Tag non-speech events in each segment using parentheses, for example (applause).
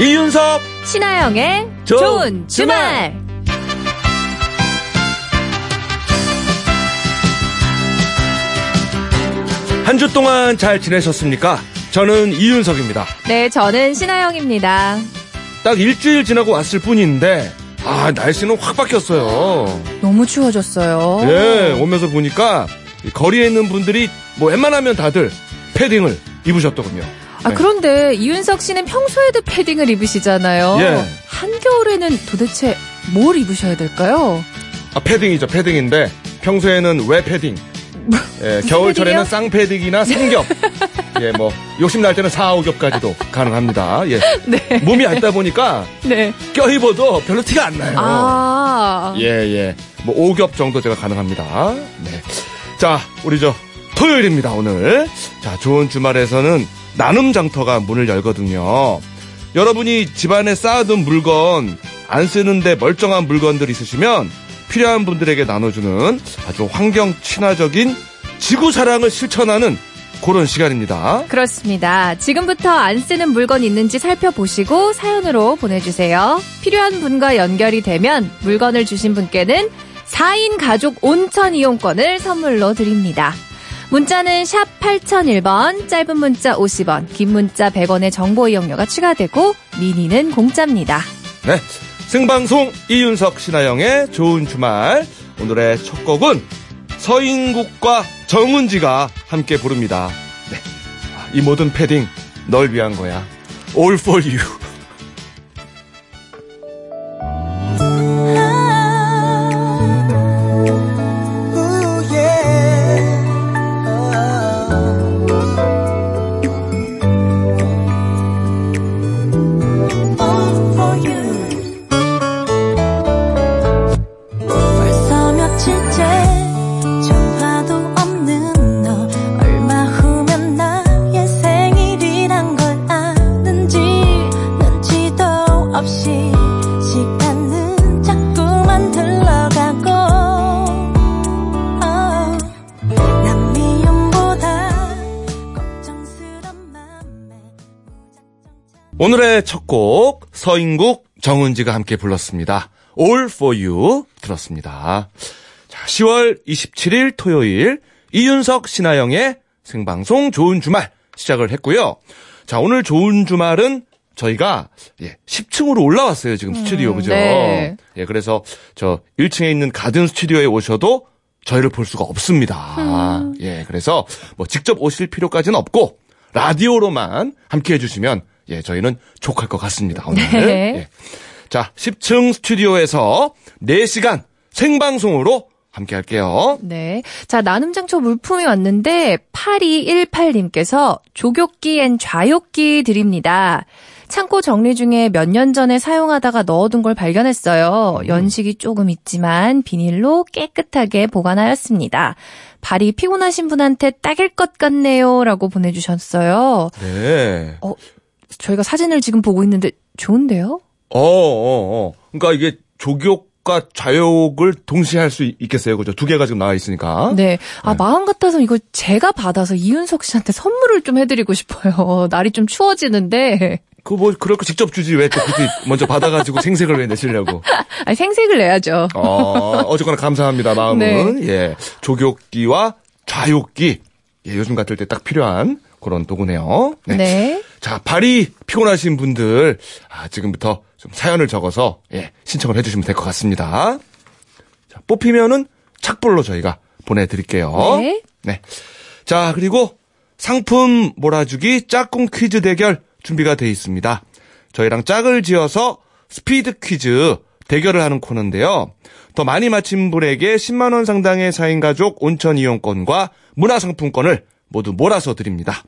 이윤석 신하영의 좋은 좋은 주말. 한 주 동안 잘 지내셨습니까? 저는 이윤석입니다. 네, 저는 신하영입니다. 딱 일주일 지나고 왔을 뿐인데 아 날씨는 확 바뀌었어요. 너무 추워졌어요. 예 오면서 보니까 이 거리에 있는 분들이 뭐 웬만하면 다들 패딩을 입으셨더군요. 아, 네. 그런데 이윤석 씨는 평소에도 패딩을 입으시잖아요. 예. 한겨울에는 도대체 뭘 입으셔야 될까요? 아, 패딩이죠 패딩인데 평소에는 왜 패딩? (laughs) 예, 겨울철에는? 쌍패딩이나 삼겹. 예, 뭐 욕심 날 때는 사오겹까지도 (laughs) 가능합니다. 예. 네. 몸이 얇다 보니까 네. 껴입어도 별로 티가 안 나요. 아. 예, 예. 뭐, 5겹 정도 제가 가능합니다. 네. 자, 우리 저, 토요일입니다, 오늘. 자, 좋은 주말에서는 나눔 장터가 문을 열거든요. 여러분이 집안에 쌓아둔 물건, 안 쓰는데 멀쩡한 물건들 있으시면 필요한 분들에게 나눠주는 아주 환경 친화적인 지구 사랑을 실천하는 그런 시간입니다. 그렇습니다. 지금부터 안 쓰는 물건 있는지 살펴보시고 사연으로 보내주세요. 필요한 분과 연결이 되면 물건을 주신 분께는 4인 가족 온천 이용권을 선물로 드립니다. 문자는 샵 8001번, 짧은 문자 50원, 긴 문자 100원의 정보 이용료가 추가되고 미니는 공짜입니다. 네. 생방송 이윤석 신하영의 좋은 주말. 오늘의 첫 곡은 서인국과 정은지가 함께 부릅니다. 네. 아, 이 모든 패딩 널 위한 거야. All for you. 서인국 정은지가 함께 불렀습니다. All for you 들었습니다. 자, 10월 27일 토요일 이윤석 신하영의 생방송 좋은 주말 시작을 했고요. 자, 오늘 좋은 주말은 저희가 예, 10층으로 올라왔어요. 지금 스튜디오 그죠? 네. 예, 그래서 저 1층에 있는 가든 스튜디오에 오셔도 저희를 볼 수가 없습니다. 예, 그래서 뭐 직접 오실 필요까지는 없고 라디오로만 함께 해주시면 예, 저희는 족할 것 같습니다. 오늘. 네. 예. 자, 10층 스튜디오에서 4시간 생방송으로 함께 할게요. 네. 자, 나눔장터 물품이 왔는데 8218님께서 족욕기 and 좌욕기 드립니다. 창고 정리 중에 몇 년 전에 사용하다가 넣어둔 걸 발견했어요. 연식이 조금 있지만 비닐로 깨끗하게 보관하였습니다. 발이 피곤하신 분한테 딱일 것 같네요. 라고 보내주셨어요. 네. 어, 저희가 사진을 지금 보고 있는데 좋은데요? 어, 어, 어. 그러니까 이게 조교 과 좌욕을 동시에 할 수 있겠어요. 그죠? 두 개가 지금 나와 있으니까. 네. 아, 마음 같아서 이거 제가 받아서 이윤석 씨한테 선물을 좀 해드리고 싶어요. (laughs) 날이 좀 추워지는데. 그거 뭐, 그럴 거 직접 주지. 왜또 굳이 먼저 받아가지고 생색을 왜 내시려고. (laughs) 아니, 생색을 내야죠. 어, 어쨌거나 감사합니다, 마음은. 예. 조교기와 좌욕기. 예, 요즘 같을 때 딱 필요한 그런 도구네요. 네. 네. 자, 발이 피곤하신 분들, 아, 지금부터 좀 사연을 적어서, 예, 신청을 해주시면 될 것 같습니다. 자, 뽑히면은 착불로 저희가 보내드릴게요. 네. 네. 자, 그리고 상품 몰아주기 짝꿍 퀴즈 대결 준비가 돼 있습니다. 저희랑 짝을 지어서 스피드 퀴즈 대결을 하는 코너인데요. 더 많이 맞힌 분에게 10만원 상당의 4인 가족 온천 이용권과 문화상품권을 모두 몰아서 드립니다.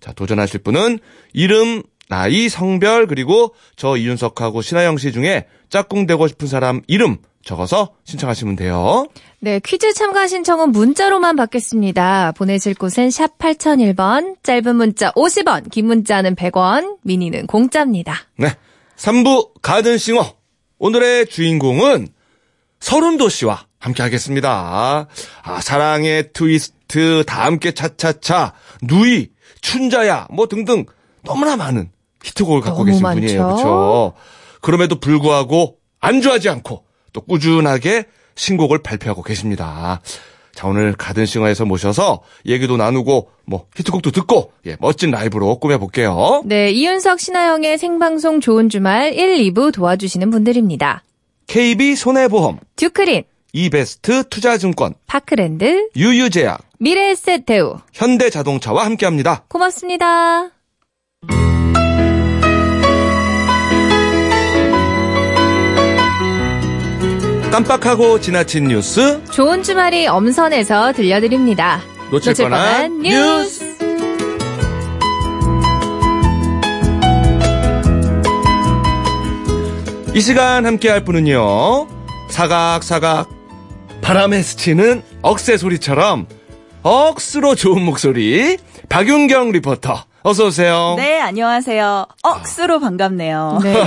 자, 도전하실 분은 이름, 나이, 성별, 그리고 저 이윤석하고 신하영 씨 중에 짝꿍 되고 싶은 사람 이름 적어서 신청하시면 돼요. 네, 퀴즈 참가 신청은 문자로만 받겠습니다. 보내실 곳은 샵 8001번, 짧은 문자 50원, 긴 문자는 100원, 미니는 공짜입니다. 네. 3부 가든싱어. 오늘의 주인공은 서른도 씨와 함께 하겠습니다. 아, 사랑의 트위스트, 다 함께 차차차, 누이, 춘자야, 뭐 등등 너무나 많은 히트곡을 갖고 계신 많죠. 분이에요. 그렇죠. 그럼에도 불구하고 안주하지 않고 또 꾸준하게 신곡을 발표하고 계십니다. 자, 오늘 가든싱어에서 모셔서 얘기도 나누고 뭐 히트곡도 듣고 예, 멋진 라이브로 꾸며 볼게요. 네, 이윤석, 신하영의 생방송 좋은 주말 1, 2부 도와주시는 분들입니다. KB 손해보험, 듀크린, 이베스트 투자증권, 파크랜드, 유유제약, 미래에셋 대우. 현대자동차와 함께합니다. 고맙습니다. 깜빡하고 지나친 뉴스 좋은 주말이 엄선해서 들려드립니다. 놓칠 뻔한 뉴스. 이 시간 함께할 분은요 사각사각 바람에 스치는 억새 소리처럼 억수로 좋은 목소리 박윤경 리포터 어서 오세요. 네, 안녕하세요. 억수로 반갑네요. (laughs) 네.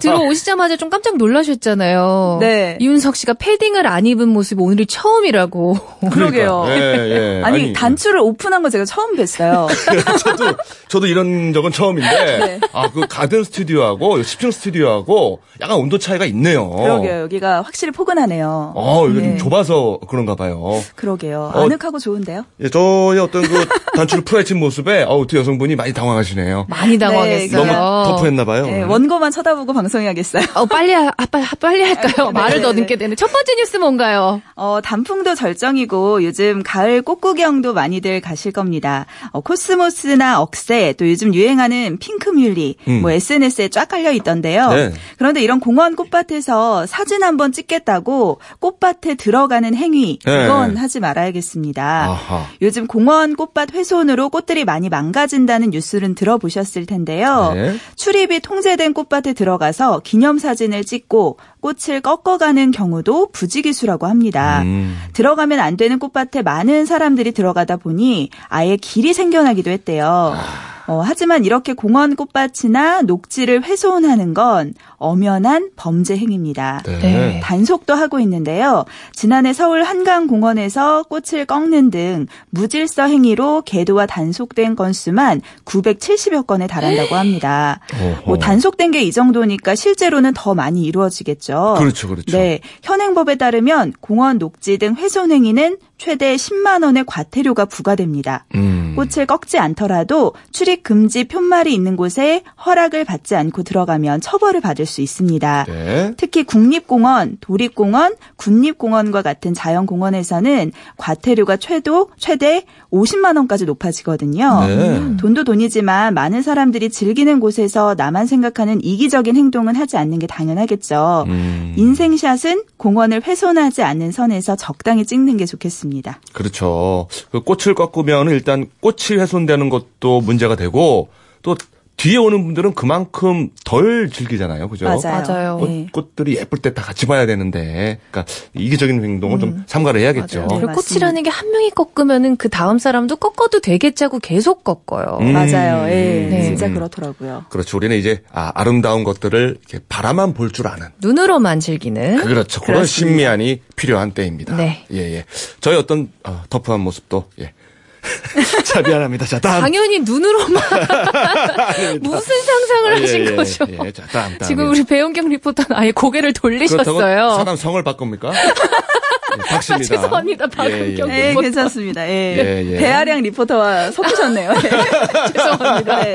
들어오시자마자 좀 깜짝 놀라셨잖아요. 네. 이윤석 씨가 패딩을 안 입은 모습이 오늘이 처음이라고. 그러게요. 예, 예. (laughs) 아니, 단추를 오픈한 거 제가 처음 뵀어요. (laughs) 저도 저도 이런 적은 처음인데 네. 아그 가든 스튜디오하고 10층 스튜디오하고 약간 온도 차이가 있네요. 그러게요. 여기가 확실히 포근하네요. 어, 이거 네. 좀 좁아서 그런가 봐요. 그러게요. 어, 아늑하고 좋은데요? 예, 저의 어떤 그 단추를 풀어헤친 모습에 어우, 두 여성 분이 많이 당황하시네요. 많이 당황했어요. 네, 너무 터프했나 봐요. 네. 원고만 쳐다보고 방송해야겠어요. 어, 빨리, 하, 아, 빨리, 빨리 할까요? 네, 말을 네, 더듬게 네. 되는. 첫 번째 뉴스 뭔가요? 어, 단풍도 절정이고 요즘 가을 꽃구경도 많이들 가실 겁니다. 어, 코스모스나 억새 또 요즘 유행하는 핑크뮬리 음. 뭐 SNS에 쫙 깔려 있던데요. 네. 그런데 이런 공원 꽃밭에서 사진 한번 찍겠다고 꽃밭에 들어가는 행위 네. 그건 하지 말아야겠습니다. 아하. 요즘 공원 꽃밭 훼손으로 꽃들이 많이 망가진 다는 뉴스는 들어보셨을 텐데요. 네. 출입이 통제된 꽃밭에 들어가서 기념사진을 찍고 꽃을 꺾어가는 경우도 부지기수라고 합니다. 음. 들어가면 안 되는 꽃밭에 많은 사람들이 들어가다 보니 아예 길이 생겨나기도 했대요. 어, 하지만 이렇게 공원 꽃밭이나 녹지를 훼손하는 건 엄연한 범죄 행위입니다. 네. 네. 단속도 하고 있는데요. 지난해 서울 한강공원에서 꽃을 꺾는 등 무질서 행위로 계도와 단속된 건수만 970여 건에 달한다고 합니다. 뭐 단속된 게 이 정도니까 실제로는 더 많이 이루어지겠죠. 그렇죠, 그렇죠. 네, 현행법에 따르면 공원 녹지 등 훼손 행위는 최대 10만 원의 과태료가 부과됩니다. 음. 꽃을 꺾지 않더라도 출입 금지 푯말이 있는 곳에 허락을 받지 않고 들어가면 처벌을 받을 수 있습니다. 네. 특히 국립공원, 도립공원, 군립공원과 같은 자연공원에서는 과태료가 최도 최대 50만 원까지 높아지거든요. 네. 돈도 돈이지만 많은 사람들이 즐기는 곳에서 나만 생각하는 이기적인 행동은 하지 않는 게 당연하겠죠. 음. 인생샷은 공원을 훼손하지 않는 선에서 적당히 찍는 게 좋겠습니다. 그렇죠. 그 꽃을 꺾으면 일단 꽃이 훼손되는 것도 문제가 되고 또 뒤에 오는 분들은 그만큼 덜 즐기잖아요. 그죠? 맞아요. 맞아요. 꽃, 네. 꽃들이 예쁠 때 다 같이 봐야 되는데, 그러니까 이기적인 행동을 좀 삼가를 해야겠죠. 맞아요. 그리고 네, 꽃이라는 게 한 명이 꺾으면은 그 다음 사람도 꺾어도 되겠지 하고 계속 꺾어요. 음. 맞아요. 예, 네. 진짜 음. 그렇더라고요. 그렇죠. 우리는 이제 아, 아름다운 것들을 이렇게 바라만 볼 줄 아는. 눈으로만 즐기는. 그렇죠. 그런. 신미안이 필요한 때입니다. 네. 예, 예. 저희 어떤 어, 터프한 모습도 예. (laughs) 자, 미안합니다. 자, 다음. 당연히 눈으로만 (laughs) 무슨 상상을 아, 예, 하신 예, 거죠? 예, 자, 다음, 다음. 지금 우리 배용경 리포터는 아예 고개를 돌리셨어요. 사람 성을 바꿉니까? (laughs) 예, 박씨입니다. 아, 죄송합니다. 박윤경 예, 네, 리포터. 괜찮습니다. 예. 예, 예. 배아량 리포터와 섞으셨네요. 예. 죄송합니다. 네,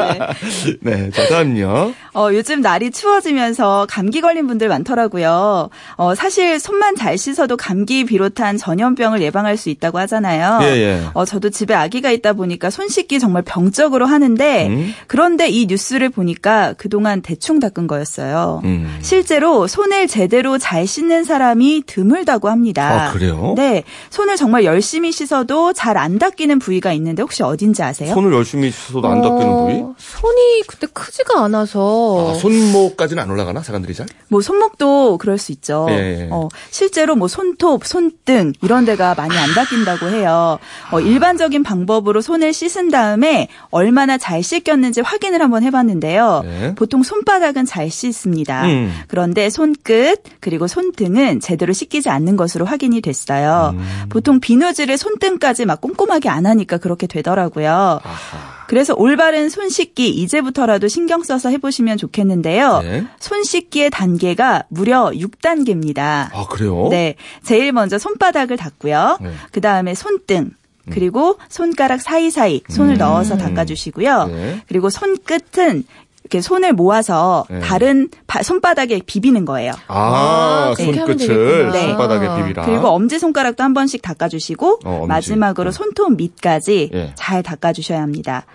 네. 네, 자, 다음요. 어, 요즘 날이 추워지면서 감기 걸린 분들 많더라고요. 어, 사실 손만 잘 씻어도 감기 비롯한 전염병을 예방할 수 있다고 하잖아요. 예, 예. 어, 저도 집에 아기가 있다 보니까 손 씻기 정말 병적으로 하는데 음. 그런데 이 뉴스를 보니까 그동안 대충 닦은 거였어요. 음. 실제로 손을 제대로 잘 씻는 사람이 드물다고 합니다. 아, 그래요? 네. 손을 정말 열심히 씻어도 잘 안 닦이는 부위가 있는데 혹시 어딘지 아세요? 손을 열심히 씻어도 안 닦이는 어, 부위? 손이 근데 크지가 않아서. 아, 손목까지는 안 올라가나? 사람들이 잘? 뭐 손목도 그럴 수 있죠. 예, 예. 어, 실제로 뭐 손톱, 손등 이런 데가 많이 안 닦인다고 해요. 어, 일반 적인 방법으로 손을 씻은 다음에 얼마나 잘 씻겼는지 확인을 한번 해봤는데요. 네. 보통 손바닥은 잘 씻습니다. 음. 그런데 손끝 그리고 손등은 제대로 씻기지 않는 것으로 확인이 됐어요. 음. 보통 비누질을 손등까지 막 꼼꼼하게 안 하니까 그렇게 되더라고요. 아하. 그래서 올바른 손 씻기 이제부터라도 신경 써서 해보시면 좋겠는데요. 네. 손 씻기의 단계가 무려 6단계입니다. 아, 그래요? 네. 제일 먼저 손바닥을 닦고요. 네. 그 다음에 손등. 그리고 손가락 사이사이 손을 넣어서 닦아주시고요. 네. 그리고 손끝은 이렇게 손을 모아서 네. 다른 바- 손바닥에 비비는 거예요. 아, 아, 손끝을. 네. 손바닥에 비비라. 그리고 엄지 손가락도 한 번씩 닦아주시고 어. 마지막으로 네. 손톱 밑까지 예. 아. 잘 닦아주셔야 합니다.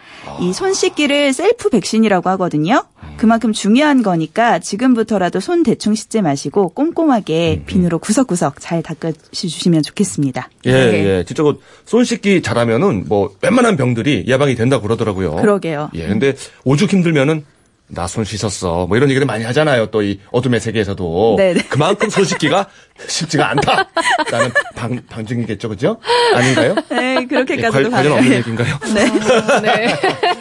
이 손 씻기를 셀프 백신이라고 하거든요. 음. 그만큼 중요한 거니까 지금부터라도 손 대충 씻지 마시고 음, 꼼꼼하게 비누로 구석구석 잘 닦아주시면 좋겠습니다. 예, 네. 예. 진짜 그손 씻기 잘하면은 뭐 웬만한 병들이 예방이 된다고 그러더라고요. 그러게요. 예, 근데 오죽 힘들면은 나 손 씻었어. 뭐 이런 얘기를 많이 하잖아요. 또 이 어둠의 세계에서도. 네네. 그만큼 손 씻기가 쉽지가 않다. 라는 방, 방증이겠죠. 그죠? 아닌가요? 네, 예, 그렇게까지도 관, 관련 없는. 얘기인가요? 네, 네.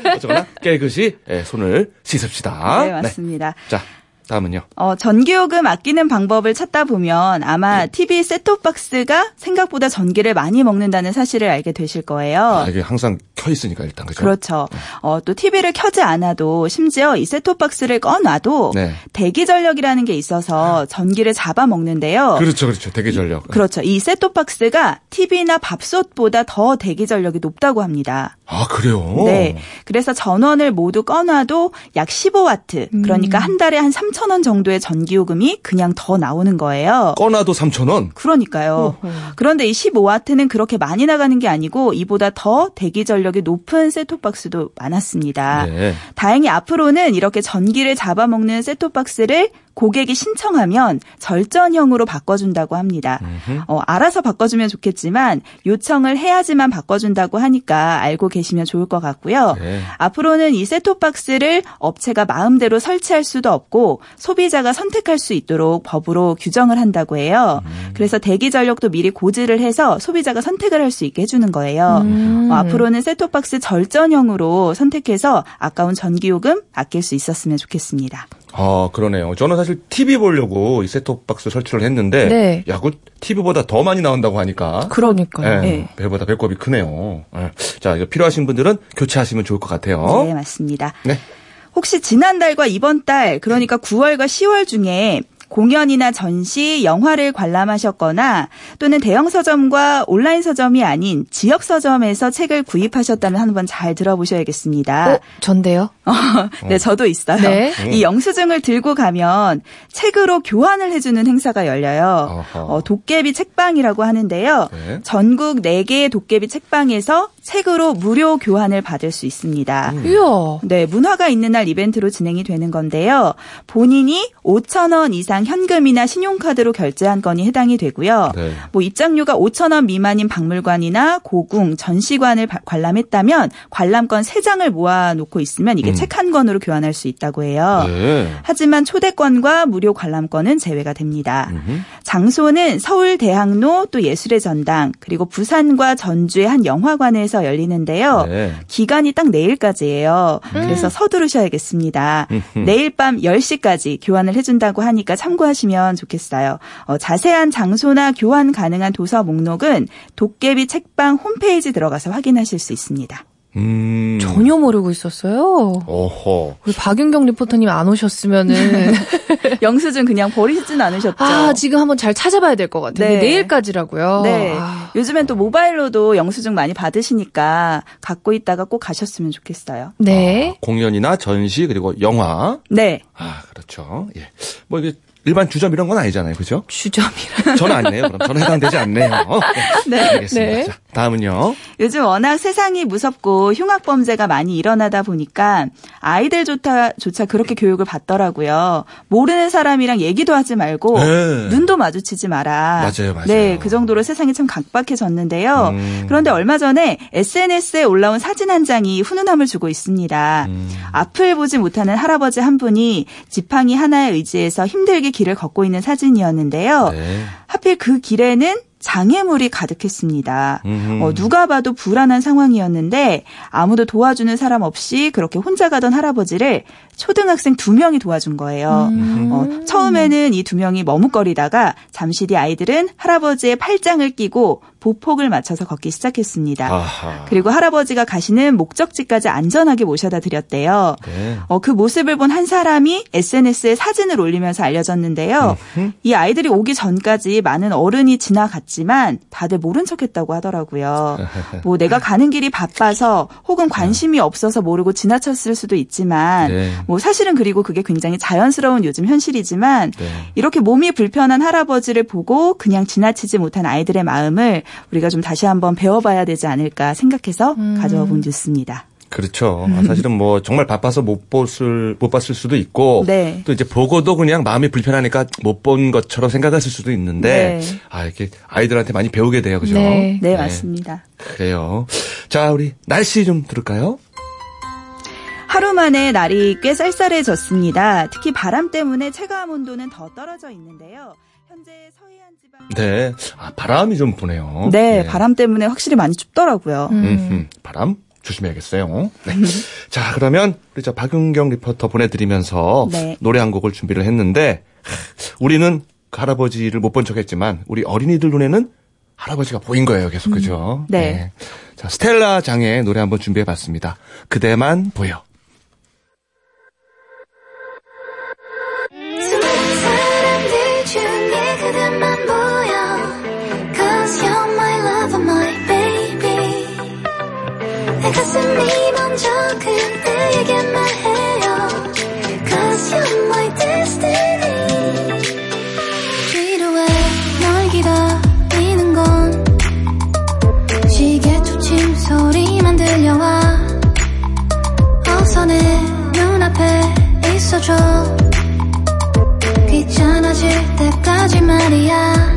(laughs) 어쨌거나 깨끗이 예, 손을 씻읍시다. 네, 맞습니다. 자, 다음은요. 어, 전기요금 아끼는 방법을 찾다 보면 아마 네. TV 셋톱박스가 생각보다 전기를 많이 먹는다는 사실을 알게 되실 거예요. 아, 이게 항상 켜 있으니까 일단 그죠? 그렇죠. 어, 또 TV를 켜지 않아도 심지어 이 셋톱박스를 꺼놔도 네. 대기 전력이라는 게 있어서 전기를 잡아먹는데요. 그렇죠, 그렇죠. 대기 전력. 그렇죠. 이 셋톱박스가 TV나 밥솥보다 더 대기 전력이 높다고 합니다. 아, 그래요? 네. 그래서 전원을 모두 꺼놔도 약 15와트. 그러니까 한 달에 한 3천 원 정도의 전기요금이 그냥 더 나오는 거예요. 꺼놔도 3,000원? 그러니까요. 그런데 이 15와트는 그렇게 많이 나가는 게 아니고 이보다 더 대기 전력이 높은 셋톱박스도 많았습니다. 네. 다행히 앞으로는 이렇게 전기를 잡아먹는 셋톱박스를 고객이 신청하면 절전형으로 바꿔준다고 합니다. 어, 알아서 바꿔주면 좋겠지만 요청을 해야지만 바꿔준다고 하니까 알고 계시면 좋을 것 같고요. 네. 앞으로는 이 셋톱박스를 업체가 마음대로 설치할 수도 없고 소비자가 선택할 수 있도록 법으로 규정을 한다고 해요. 그래서 대기 전력도 미리 고지를 해서 소비자가 선택을 할 수 있게 해주는 거예요. 어, 앞으로는 셋톱박스 절전형으로 선택해서 아까운 전기요금 아낄 수 있었으면 좋겠습니다. 아, 그러네요. 저는 사실 TV 보려고 이 셋톱 박스 설치를 했는데, 네. 야, 그 TV보다 더 많이 나온다고 하니까, 그러니까요. 예, 네. 배보다 배꼽이 크네요. 예. 자, 이거 필요하신 분들은 교체하시면 좋을 것 같아요. 네, 맞습니다. 네. 혹시 지난달과 이번 달, 그러니까 9월과 10월 중에 공연이나 전시, 영화를 관람하셨거나 또는 대형 서점과 온라인 서점이 아닌 지역 서점에서 책을 구입하셨다면 한번 잘 들어보셔야겠습니다. 어, 전데요? 네, 저도 있어요. 네. 이 영수증을 들고 가면 책으로 교환을 해주는 행사가 열려요. 어, 도깨비 책방이라고 하는데요. 네. 전국 4개의 도깨비 책방에서 책으로 무료 교환을 받을 수 있습니다. 음. 이야. 네, 문화가 있는 날 이벤트로 진행이 되는 건데요. 본인이 5천 원 이상 현금이나 신용카드로 결제한 건이 해당이 되고요. 네. 뭐 입장료가 5천 원 미만인 박물관이나 고궁, 전시관을 바- 관람했다면 관람권 3장을 모아 놓고 있으면 이게 음. 책한 권으로 교환할 수 있다고 해요. 네. 하지만 초대권과 무료 관람권은 제외가 됩니다. 음흠. 장소는 서울 대학로 또 예술의 전당 그리고 부산과 전주의 한 영화관에서 열리는데요. 네. 기간이 딱 내일까지예요. 그래서 서두르셔야겠습니다. 음흠. (laughs) 내일 밤 10시까지 교환을 해준다고 하니까 참고하시면 좋겠어요. 어, 자세한 장소나 교환 가능한 도서 목록은 도깨비 책방 홈페이지 들어가서 확인하실 수 있습니다. 음. 전혀 모르고 있었어요. 어허. 우리 박윤경 리포터님 안 오셨으면은 (laughs) 영수증 그냥 버리진 않으셨죠? 아 지금 한번 잘 찾아봐야 될 것 같아요. 네. 내일까지라고요. 네. 아, 요즘엔 또 모바일로도 영수증 많이 받으시니까 갖고 있다가 꼭 가셨으면 좋겠어요. 네. 공연이나 전시 그리고 영화. 네. 아, 그렇죠. 예. 뭐 이게 일반 주점 이런 건 아니잖아요. 그죠? 주점이라. 저는 아니네요. 그럼 저는 해당되지 않네요. (laughs) 네. 알겠습니다. 네. 자, 다음은요. 요즘 워낙 세상이 무섭고 흉악 범죄가 많이 일어나다 보니까 아이들조차 그렇게 교육을 받더라고요. 모르는 사람이랑 얘기도 하지 말고 네. 눈도 마주치지 마라. 맞아요, 맞아요. 네, 그 정도로 세상이 참 각박해졌는데요. 음. 그런데 얼마 전에 SNS에 올라온 사진 한 장이 훈훈함을 주고 있습니다. 음. 앞을 보지 못하는 할아버지 한 분이 지팡이 하나에 의지해서 힘들게 길을 걷고 있는 사진이었는데요. 네. 하필 그 길에는 장애물이 가득했습니다. 어, 누가 봐도 불안한 상황이었는데 아무도 도와주는 사람 없이 그렇게 혼자 가던 할아버지를 초등학생 두 명이 도와준 거예요. 음. 어, 처음에는 이 두 명이 머뭇거리다가 잠시 뒤 아이들은 할아버지의 팔짱을 끼고 보폭을 맞춰서 걷기 시작했습니다. 아하. 그리고 할아버지가 가시는 목적지까지 안전하게 모셔다 드렸대요. 네. 어, 그 모습을 본 한 사람이 SNS에 사진을 올리면서 알려졌는데요. 이 아이들이 오기 전까지 많은 어른이 지나갔지만 다들 모른 척 했다고 하더라고요. (laughs) 뭐 내가 가는 길이 바빠서 혹은 관심이 없어서 모르고 지나쳤을 수도 있지만 네. 뭐 사실은 그리고 그게 굉장히 자연스러운 요즘 현실이지만 네. 이렇게 몸이 불편한 할아버지를 보고 그냥 지나치지 못한 아이들의 마음을 우리가 좀 다시 한번 배워봐야 되지 않을까 생각해서 가져와 본 뉴스입니다. 그렇죠. 아, 사실은 뭐 정말 바빠서 못 봤을 못 봤을 수도 있고 네. 또 이제 보고도 그냥 마음이 불편하니까 못 본 것처럼 생각했을 수도 있는데 네. 아 이렇게 아이들한테 많이 배우게 돼요, 그죠? 네. 네, 맞습니다. 그래요. 자, 우리 날씨 좀 들을까요? 하루 만에 날이 꽤 쌀쌀해졌습니다. 특히 바람 때문에 체감 온도는 더 떨어져 있는데요. 현재 지방 네. 아, 바람이 좀 부네요. 네, 바람 때문에 확실히 많이 춥더라고요. 음, 바람 조심해야겠어요. 네. 자, 그러면 우리 저 박윤경 리포터 보내드리면서 네. 노래 한 곡을 준비를 했는데 하, 우리는 그 할아버지를 못 본 척했지만 우리 어린이들 눈에는 할아버지가 보인 거예요, 계속 그죠? 네. 자, 스텔라 장의 노래 한번 준비해봤습니다. 그대만 보여. 가슴이 먼저 그대에게 말해요. Cause you're my destiny. 지루해 널 기다리는 건 시계 초침 소리만 들려와. 어서 내 눈앞에 있어줘. 귀찮아질 때까지 말이야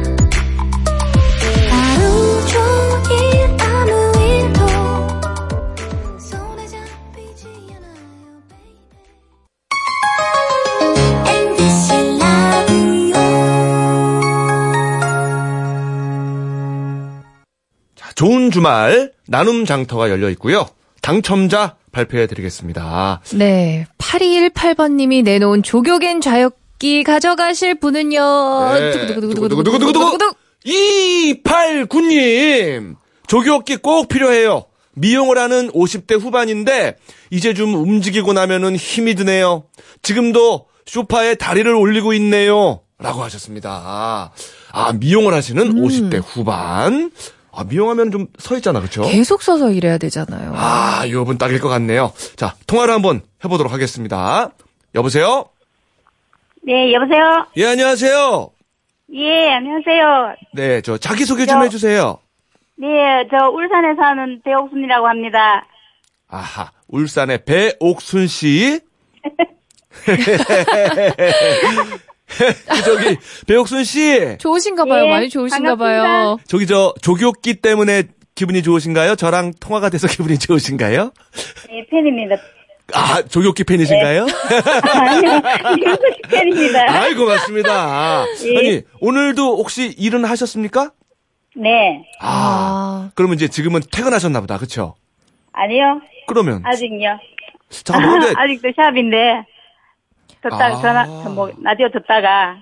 주말 나눔 장터가 열려 있고요. 당첨자 발표해 드리겠습니다. 네. 8218번님이 내놓은 조교겐 좌욕기 가져가실 분은요. 네. 두구두구두구두구두구두구두구. 289님! 조교기 꼭 필요해요. 미용을 하는 50대 후반인데, 이제 좀 움직이고 나면은 힘이 드네요. 지금도 소파에 다리를 올리고 있네요. 라고 하셨습니다. 아, 미용을 하시는 음. 50대 후반. 아, 미용하면 좀 서 있잖아, 그쵸? 계속 서서 일해야 되잖아요. 아, 요분 딱일 것 같네요. 자, 통화를 한번 해보도록 하겠습니다. 여보세요? 네, 여보세요? 예, 안녕하세요. 예, 안녕하세요. 네, 저 자기소개 좀 저- 해주세요. 네, 저 울산에 사는 배옥순이라고 합니다. 아하, 울산의 배옥순 씨. (laughs) (laughs) (laughs) 그 저기 배옥순 씨, 좋으신가 봐요. 예, 많이 좋으신가 봐요. 반갑습니다. 저기 저 조교기 때문에 기분이 좋으신가요? 저랑 통화가 돼서 (laughs) 기분이 좋으신가요? 네, 팬입니다. 아, 조교기 팬이신가요? (laughs) 아니요, 윤수식 팬입니다. 아이 고맙습니다. 예. 아니 오늘도 혹시 일은 하셨습니까? 네, 아, 그러면 이제 지금은 퇴근하셨나 보다, 그렇죠? 아니요, 그러면 아직요. 잠깐만 근데 아직도 샵인데, 듣다가 아. 전화, 뭐, 라디오 듣다가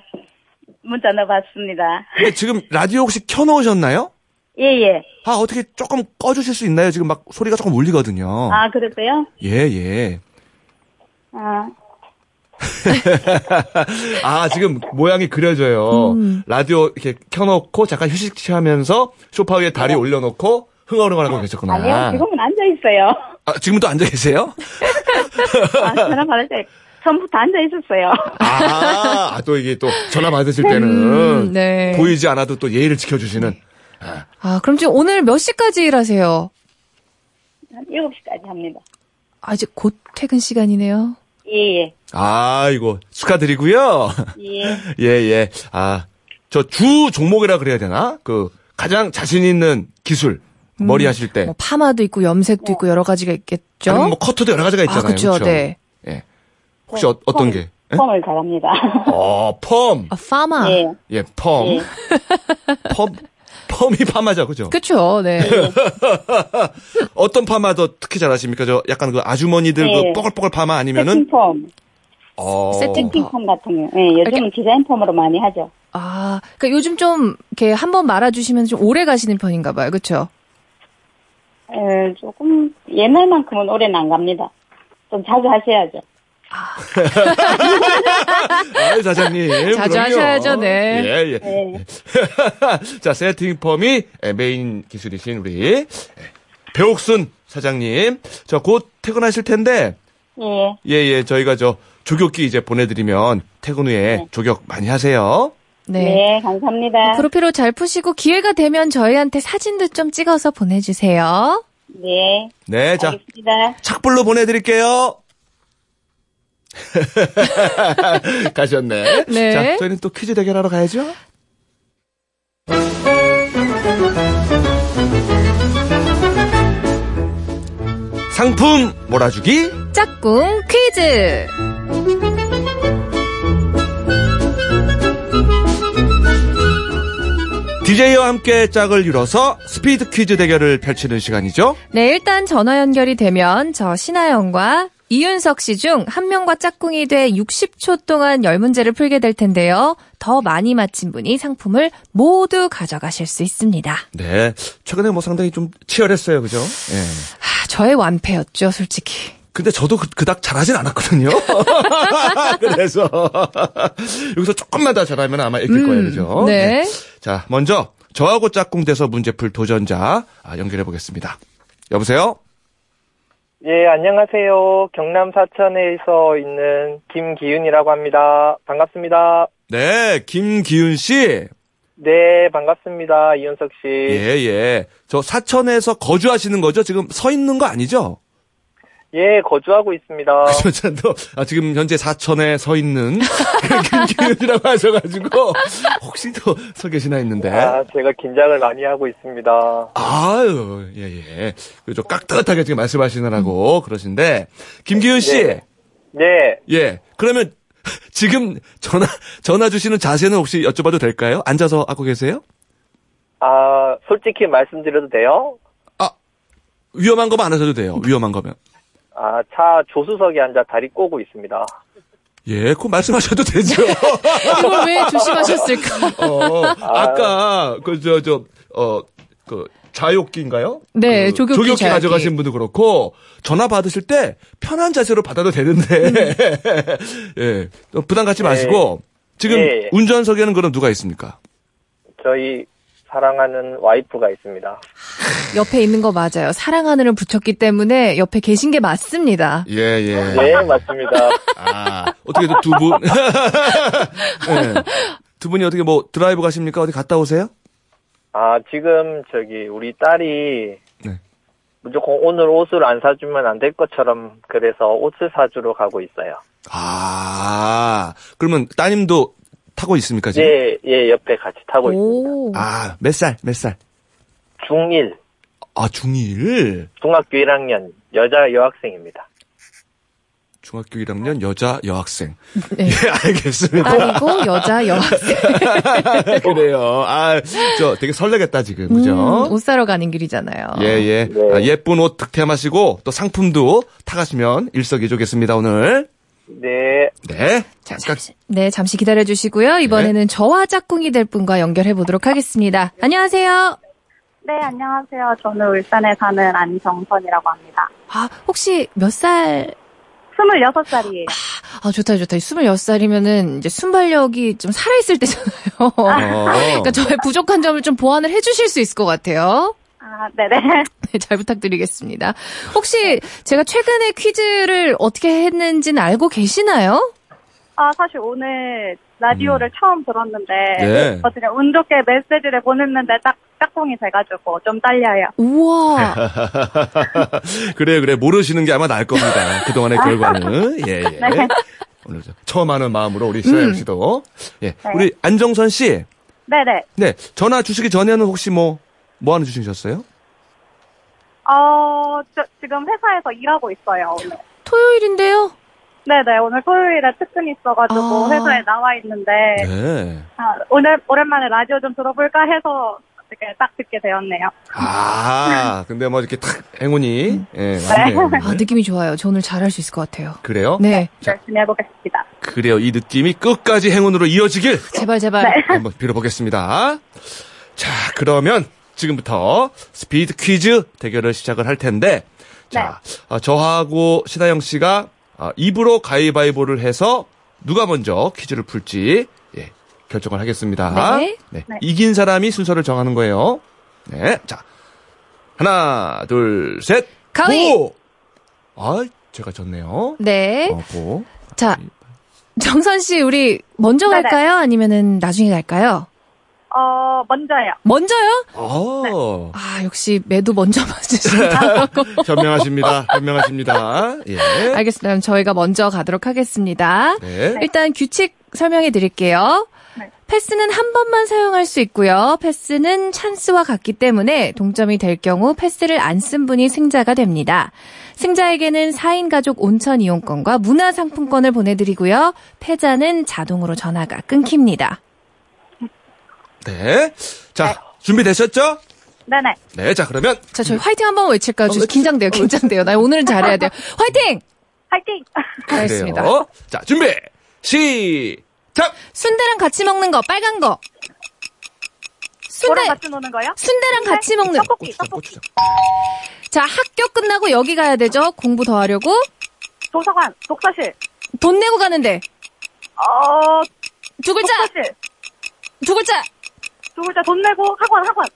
문자 넣어봤습니다. 근데 지금 라디오 혹시 켜놓으셨나요? 예, 예. 아 어떻게 조금 꺼주실 수 있나요? 지금 막 소리가 조금 울리거든요. 아, 그랬어요? 예 예. 아, (laughs) 아 지금 모양이 그려져요. 음. 라디오 이렇게 켜놓고 잠깐 휴식 취하면서 소파 위에 다리 올려놓고 흥얼흥얼하고 계셨구나. 네. 아니요, 지금은 앉아있어요. 아, 지금도 앉아 계세요? (laughs) 아, 전화 받을 때 처음부터 앉아 있었어요. 아, 아, 또 이게 또 전화 받으실 때는 음, 네. 보이지 않아도 또 예의를 지켜주시는. 아, 그럼 지금 오늘 몇 시까지 일하세요? 한 7시까지 합니다. 아, 이제 곧 퇴근 시간이네요. 예, 예. 아이고 축하드리고요. 예. (laughs) 예 예. 아, 저 주 종목이라 그래야 되나? 그 가장 자신 있는 기술 머리 하실 때. 뭐 파마도 있고 염색도 있고 여러 가지가 있겠죠? 아니면 뭐 커터도 여러 가지가 있잖아요. 아, 그쵸? 네. 예. 혹시 어, 어떤 게? 예? 펌을 잘합니다. 어, 펌. 아, 파마. 예. 예, 펌. 예. 펌. 펌이 파마죠, 그죠? 그쵸, 네. (laughs) 어떤 파마도 특히 잘하십니까? 저 약간 그 아주머니들 네. 그 뽀글뽀글 파마 아니면은 세팅 펌. 어. 세팅 세팅 펌 같은 거. 예, 요즘은 디자인 펌으로 많이 하죠. 아, 그러니까 요즘 좀 이렇게 한번 말아주시면 좀 오래 가시는 편인가 봐요. 그렇죠? 에, 조금 옛날만큼은 오래는 안 갑니다. 좀 자주 하셔야죠. 아, (laughs) 사장님. 자주 그럼요. 하셔야죠, 네. 예, 예. 네. (laughs) 자, 세팅 펌이 메인 기술이신 우리 예, 배옥순 사장님. 저 곧 퇴근하실 텐데, 예. 예, 예, 저희가 저 조격기 이제 보내드리면 퇴근 후에 조격 많이 하세요. 네. 네, 감사합니다. 프로필로 잘 푸시고 기회가 되면 저희한테 사진도 좀 찍어서 보내주세요. 네. 네, 자, 알겠습니다. 착불로 보내드릴게요. (laughs) 가셨네. 네. 자, 저희는 또 퀴즈 대결하러 가야죠. 상품 몰아주기 짝꿍 퀴즈! DJ와 함께 짝을 이뤄서 스피드 퀴즈 대결을 펼치는 시간이죠. 네, 일단 전화 연결이 되면 저 신하영과 이윤석 씨 중 한 명과 짝꿍이 돼 60초 동안 열 문제를 풀게 될 텐데요. 더 많이 맞힌 분이 상품을 모두 가져가실 수 있습니다. 네. 최근에 뭐 상당히 좀 치열했어요. 그죠? 예. 아, 저의 완패였죠, 솔직히. 근데 저도 그, 그닥 잘하진 않았거든요. (laughs) (laughs) 그래서 여기서 조금만 더 잘하면 아마 이길 거예요. 그죠? 네. 자, 먼저 저하고 짝꿍 돼서 문제 풀 도전자 아, 연결해 보겠습니다. 여보세요? 예, 안녕하세요. 경남 사천에서 있는 김기윤이라고 합니다. 반갑습니다. 네, 김기윤 씨. 네, 반갑습니다. 이윤석 씨. 예, 예. 저 사천에서 거주하시는 거죠? 지금 서 있는 거 아니죠? 예, 거주하고 있습니다. (laughs) 그죠, 저도, 아, 지금 현재 사천에 서 있는 (laughs) 김기윤이라고 하셔가지고, 혹시 또 서 계시나 했는데. 아, 제가 긴장을 많이 하고 있습니다. 아유, 예, 예. 그죠, 깍듯하게 지금 말씀하시느라고 그러신데, 김기윤 씨. 네. 네, 예. 그러면 지금 전화, 전화 주시는 자세는 혹시 여쭤봐도 될까요? 앉아서 하고 계세요? 아, 솔직히 말씀드려도 돼요? 아, 위험한 거면 안 하셔도 돼요. 위험한 거면. 아, 차 조수석에 앉아 다리 꼬고 있습니다. 예, 그거 말씀하셔도 되죠. (laughs) 이걸 왜 조심하셨을까? 어, 아까, 그, 저, 저, 어, 그, 좌욕기인가요? 네, 그 조격기, 조격기 좌욕기. 가져가신 분도 그렇고, 전화 받으실 때 편한 자세로 받아도 되는데, (laughs) 예, 또 부담 갖지 마시고, 지금 예. 운전석에는 그럼 누가 있습니까? 저희 사랑하는 와이프가 있습니다. 옆에 있는 거 맞아요. 사랑하늘을 붙였기 때문에 옆에 계신 게 맞습니다. 예, 예. 네, 맞습니다. 아, 어떻게 두 분, (laughs) 예. 두 분이 어떻게 뭐 드라이브 가십니까? 어디 갔다 오세요? 아, 지금 저기 우리 딸이 네. 무조건 오늘 옷을 안 사주면 안 될 것처럼 그래서 옷을 사주러 가고 있어요. 아, 그러면 따님도 타고 있습니까, 지금? 예, 예, 옆에 같이 타고 있습니다. 오. 아, 몇 살, 몇 살? 중1, 아, 중1. 중학교 1학년, 여자 여학생입니다. 중학교 1학년 여자 여학생. 네. (laughs) 예, 알겠습니다. 딸이고 여자 여학생. (laughs) 그래요. 아, 저 되게 설레겠다, 지금. 그죠? 음, 옷 사러 가는 길이잖아요. 예, 예. 네. 아, 예쁜 옷 득템하시고, 또 상품도 타가시면 일석이조겠습니다, 오늘. 네, 네. 자, 잠깐. 잠시, 네, 잠시 기다려 주시고요. 이번에는 저와 짝꿍이 될 분과 연결해 보도록 하겠습니다. 안녕하세요. 네, 안녕하세요. 저는 울산에 사는 안정선이라고 합니다. 아, 혹시 몇 살? 26살이에요. 아, 좋다, 좋다. 26살이면은 이제 순발력이 좀 살아있을 때잖아요. 어. (laughs) 그러니까 저의 부족한 점을 좀 보완을 해 주실 수 있을 것 같아요. 아, 네네. (laughs) 네, 잘 부탁드리겠습니다. 혹시 제가 최근에 퀴즈를 어떻게 했는지는 알고 계시나요? 아, 사실 오늘 라디오를 처음 들었는데, 네. 어떻게 운 좋게 메시지를 보냈는데 딱 짝꿍이 돼가지고 좀 떨려요. 우와. (laughs) 그래, 그래. 모르시는 게 아마 나을 겁니다. 그동안의 결과는. (laughs) 예, 예. 네. 오늘 저 처음 하는 마음으로 우리 신하영 씨도. 예. 우리 안정선 씨. 네네. 네. 전화 주시기 전에는 혹시 뭐, 뭐 하는 주셨어요? 어, 저, 지금 회사에서 일하고 있어요, 오늘. 토요일인데요? 네네, 오늘 토요일에 특근이 있어가지고 아. 회사에 나와 있는데, 네. 아, 오늘, 오랜만에 라디오 좀 들어볼까 해서 어떻게 딱 듣게 되었네요. 아, 근데 뭐 이렇게 탁 행운이 예, 왔네요. (laughs) 아, 느낌이 좋아요. 저 오늘 잘할 수 있을 것 같아요. 그래요? 네. 자. 열심히 해보겠습니다. 그래요. 이 느낌이 끝까지 행운으로 이어지길 제발, 제발. 네. 한번 빌어보겠습니다. 자, 그러면 지금부터 스피드 퀴즈 대결을 시작을 할 텐데, 자, 어, 저하고 신하영 씨가 어, 입으로 가위바위보를 해서 누가 먼저 퀴즈를 풀지 예, 결정을 하겠습니다. 네. 네. 이긴 사람이 순서를 정하는 거예요. 네, 자, 하나, 둘, 셋, 가위! 보! 아, 제가 졌네요. 네. 어, 보. 자, 정선 씨, 우리 먼저 네네. 갈까요? 아니면은 나중에 갈까요? 어, 먼저요. 먼저요? 어. 아, 역시 매도 먼저 맞으신다고. (laughs) 현명하십니다. 현명하십니다. 예. 알겠습니다. 그럼 저희가 먼저 가도록 하겠습니다. 네. 일단 규칙 설명해 드릴게요. 네. 패스는 한 번만 사용할 수 있고요. 패스는 찬스와 같기 때문에 동점이 될 경우 패스를 안 쓴 분이 승자가 됩니다. 승자에게는 4인 가족 온천 이용권과 문화상품권을 보내드리고요. 패자는 자동으로 전화가 끊깁니다. 네. 자, 준비되셨죠? 네네. 네. 자, 그러면 자, 저희 화이팅 한번 외칠까요? 저 긴장돼요, 긴장돼요. 나 오늘은 잘해야 돼요. 화이팅! 화이팅! 알겠습니다. 그래요. 자, 준비. 시작. 순대랑 같이 먹는 거, 빨간 거. 순대, 뭐랑 같이 노는 거요? 순대랑 같이 먹는. 떡볶이, 고추장, 떡볶이. 고추장. 자, 학교 끝나고 여기 가야 되죠? 공부 더 하려고. 도서관, 독서실. 돈 내고 가는데. 어, 두 글자, 독서실. 두 글자. 두 글자 돈 내고 학원, 학원.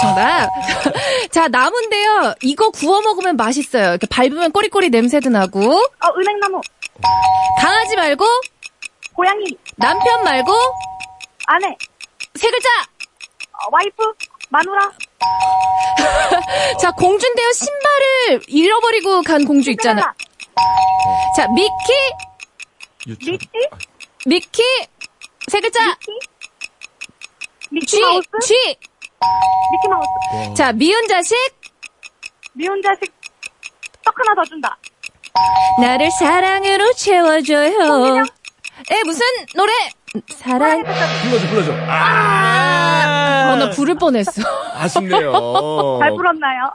정답. (laughs) 자, 나무인데요. 이거 구워 먹으면 맛있어요. 이렇게 밟으면 꼬리꼬리 냄새도 나고. 어, 은행나무. 강아지 말고, 고양이. 남편 말고, 아내. 세 글자. 어, 와이프. 마누라. (laughs) 자, 공주인데요. 신발을 잃어버리고 간 공주 있잖아. 자, 미키. 미키. 미키. 세 글자. 미키 쥐, 마우스. 쥐. 미키마우스. 와. 자, 미운 자식. 미운 자식. 떡 하나 더 준다. 나를 사랑으로 채워줘요. 에, 무슨 노래? 사랑. 불러줘, 불러줘. 아, 어, 나 부를 뻔했어. 아쉽네요. (laughs) 잘 불렀나요?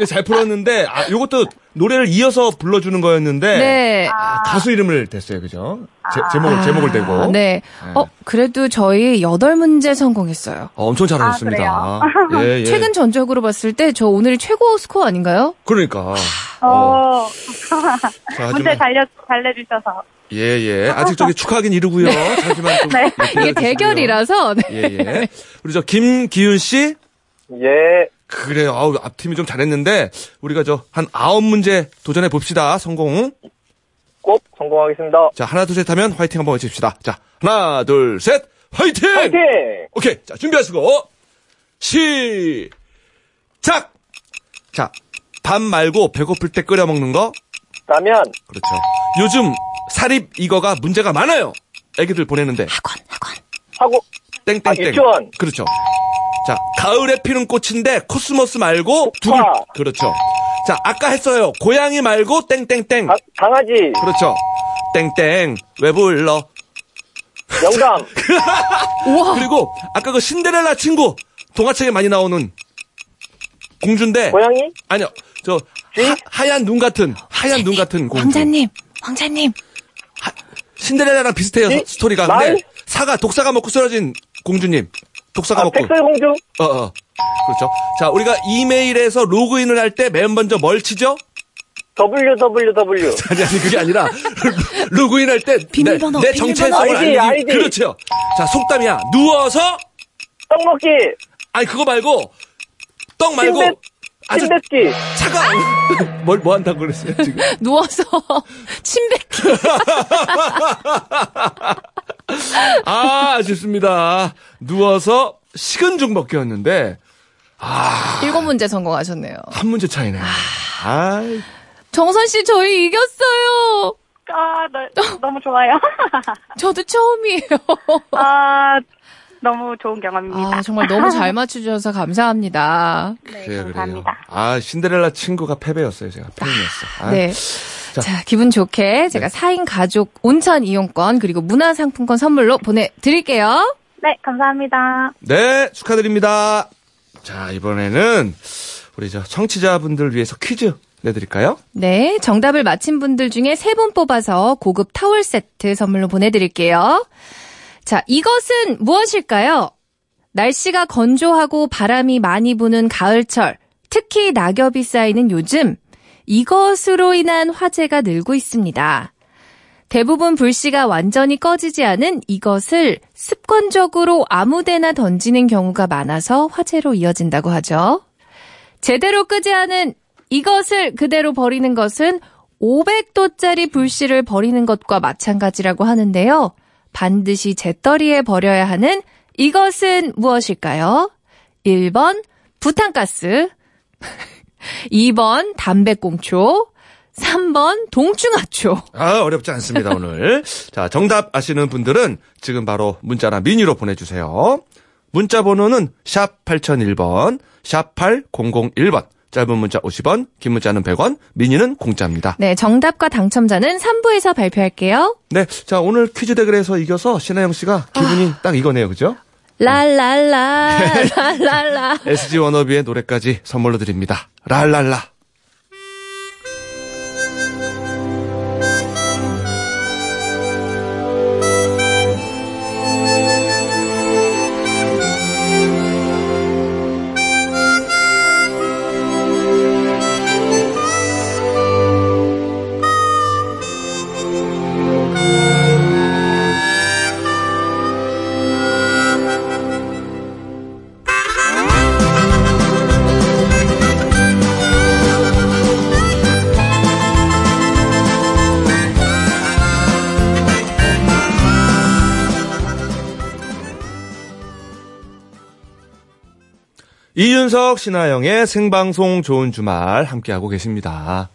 네, 잘 풀었는데, 아, 요것도 노래를 이어서 불러주는 거였는데, 네. 아, 가수 이름을 댔어요, 그죠? 제, 제목을, 제목을 대고. 아, 네. 어, 그래도 저희 여덟 문제 성공했어요. 어, 엄청 잘하셨습니다. 아, 예, 예. 최근 전적으로 봤을 때 저 오늘이 최고 스코어 아닌가요? 그러니까. 어, (laughs) 자, 문제 잘 내주셔서. 예, 예. 아직 저기 축하하긴 이르고요. (laughs) 하지만 좀. 네. 네, 이게. 대결이라서. 네. 예, 예. 우리 저 김기훈 씨? 예. 그래요. 아우, 앞팀이 좀 잘했는데, 우리가 저 한 아홉 문제 도전해 봅시다. 성공. 꼭 성공하겠습니다. 자, 하나, 둘, 셋 하면 화이팅 한번 외칩시다. 자, 하나, 둘, 셋, 화이팅! 파이팅! 오케이. 자, 준비하시고, 시작! 자, 밥 말고 배고플 때 끓여 먹는 거? 라면, 그렇죠. 요즘 사립 이거가 문제가 많아요. 애기들 보내는데. 학원, 학원. 하고, 땡땡땡. 아, 유치원. 그렇죠. 자, 가을에 피는 꽃인데 코스모스 말고 두 글. 폭파. 그렇죠. 자, 아까 했어요. 고양이 말고 땡땡땡. 가- 강아지, 그렇죠. 땡땡. 왜 불러? 영감, (laughs) 우와. 그리고 아까 그 신데렐라 친구 동화책에 많이 나오는 공주인데 고양이, 아니요. 저 쥐? 하, 얀눈 같은 하얀 눈 같은 공주. 왕자님, 왕자님. 신데렐라랑 비슷해요. 쥐? 서- 스토리가. 말? 근데 사가 독사가 먹고 쓰러진 공주님. 독사가 아, 먹고. 백설 공주, 어, 어. 그렇죠. 자, 우리가 이메일에서 로그인을 할 때 맨 먼저 뭘 치죠? www. (laughs) 아니, 아니, 그게 아니라, (laughs) 로그인 할 때, 비밀번호, 내, 내. 정체성을 아이디, 알리기. 아이디. 그렇죠. 자, 속담이야. 누워서, 떡 먹기, 아니, 그거 말고, 떡 말고, 침뱉, 침뱉기, 차가, (laughs) 뭘, 뭐 한다고 그랬어요, 지금? (laughs) 누워서 (laughs) 침뱉기. 아, 좋습니다. 누워서 식은 죽 먹기였는데, 일곱 문제 성공하셨네요. 한 문제 차이네. 아, 정선 씨, 저희 이겼어요. 아, 너, 너무 좋아요. 저도 처음이에요. 아, 너무 좋은 경험입니다. 아, 정말 너무 잘 맞추셔서 감사합니다. (laughs) 네, 그래요, 그래요. 감사합니다. 아, 신데렐라 친구가 패배였어요, 제가. 패배였어. 아, 네. 자, 기분 좋게 제가 4인 가족 온천 이용권 그리고 문화상품권 선물로 보내드릴게요. 네, 감사합니다. 네, 축하드립니다. 자, 이번에는 우리 저 청취자분들 위해서 퀴즈 내드릴까요? 네, 정답을 맞힌 분들 중에 세 분 뽑아서 고급 타월 세트 선물로 보내드릴게요. 자, 이것은 무엇일까요? 날씨가 건조하고 바람이 많이 부는 가을철, 특히 낙엽이 쌓이는 요즘, 이것으로 인한 화재가 늘고 있습니다. 대부분 불씨가 완전히 꺼지지 않은 이것을 습관적으로 아무데나 던지는 경우가 많아서 화재로 이어진다고 하죠. 제대로 끄지 않은 이것을 그대로 버리는 것은 500도짜리 불씨를 버리는 것과 마찬가지라고 하는데요. 반드시 재떨이에 버려야 하는 이것은 무엇일까요? 1번 부탄가스, (laughs) 2번 담배꽁초, 3번 동충하초. 아, 어렵지 않습니다, 오늘. (laughs) 자, 정답 아시는 분들은 지금 바로 문자나 미니로 보내주세요. 문자 번호는 샵 8001번, 샵 8001번. 짧은 문자 50원, 긴 문자는 100원, 미니는 공짜입니다. 네, 정답과 당첨자는 3부에서 발표할게요. 네, 자, 오늘 퀴즈 대결에서 이겨서 신하영 씨가 기분이 딱 이거네요, 그죠? 랄랄라, 랄랄라. SG 워너비의 노래까지 선물로 드립니다. 랄랄라. 이윤석, 신하영의 생방송 좋은 주말 함께하고 계십니다.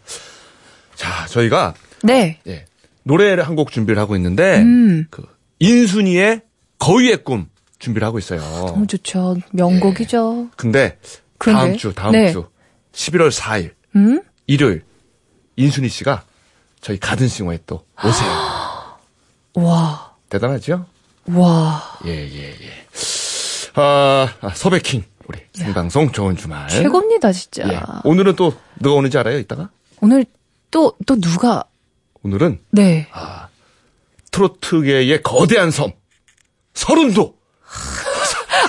자, 저희가 네. 예, 노래를 한 곡 준비를 하고 있는데 음. 그 인순이의 거위의 꿈 준비를 하고 있어요. 너무 좋죠. 명곡이죠. 근데 그런데? 다음 주 다음 네. 주 11월 4일 음? 일요일 인순이 씨가 저희 가든싱어에 또 오세요. (gasps) 와, 대단하죠? 와. 예, 예, 예. 아, 아, 서백킹 우리 생방송 좋은 주말. 최고입니다, 진짜. 예. 오늘은 또 누가 오는지 알아요? 이따가? 오늘 또, 또 누가, 오늘은 네. 트로트계의 거대한 섬 서른도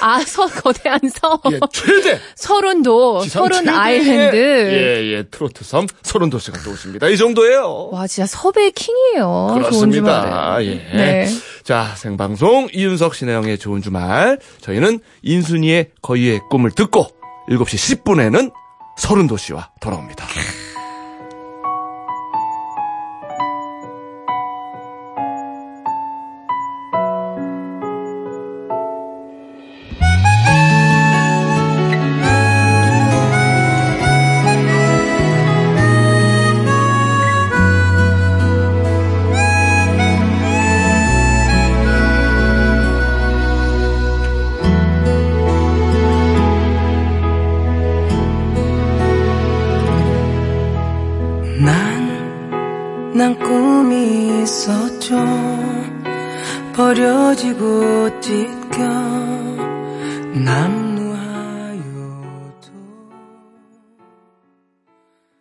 아, 서, 거대한 섬. 예, 최대 서른도, 서른 아일랜드. 예, 예, 트로트 섬 서른도 씨가 또 오십니다. 이 정도예요. 와, 진짜 섭외 킹이에요. 그렇습니다. 예. 네. 자, 생방송 이윤석 신혜영의 좋은 주말. 저희는 인순이의 거위의 꿈을 듣고 7시 10분에는 서른도 씨와 돌아옵니다.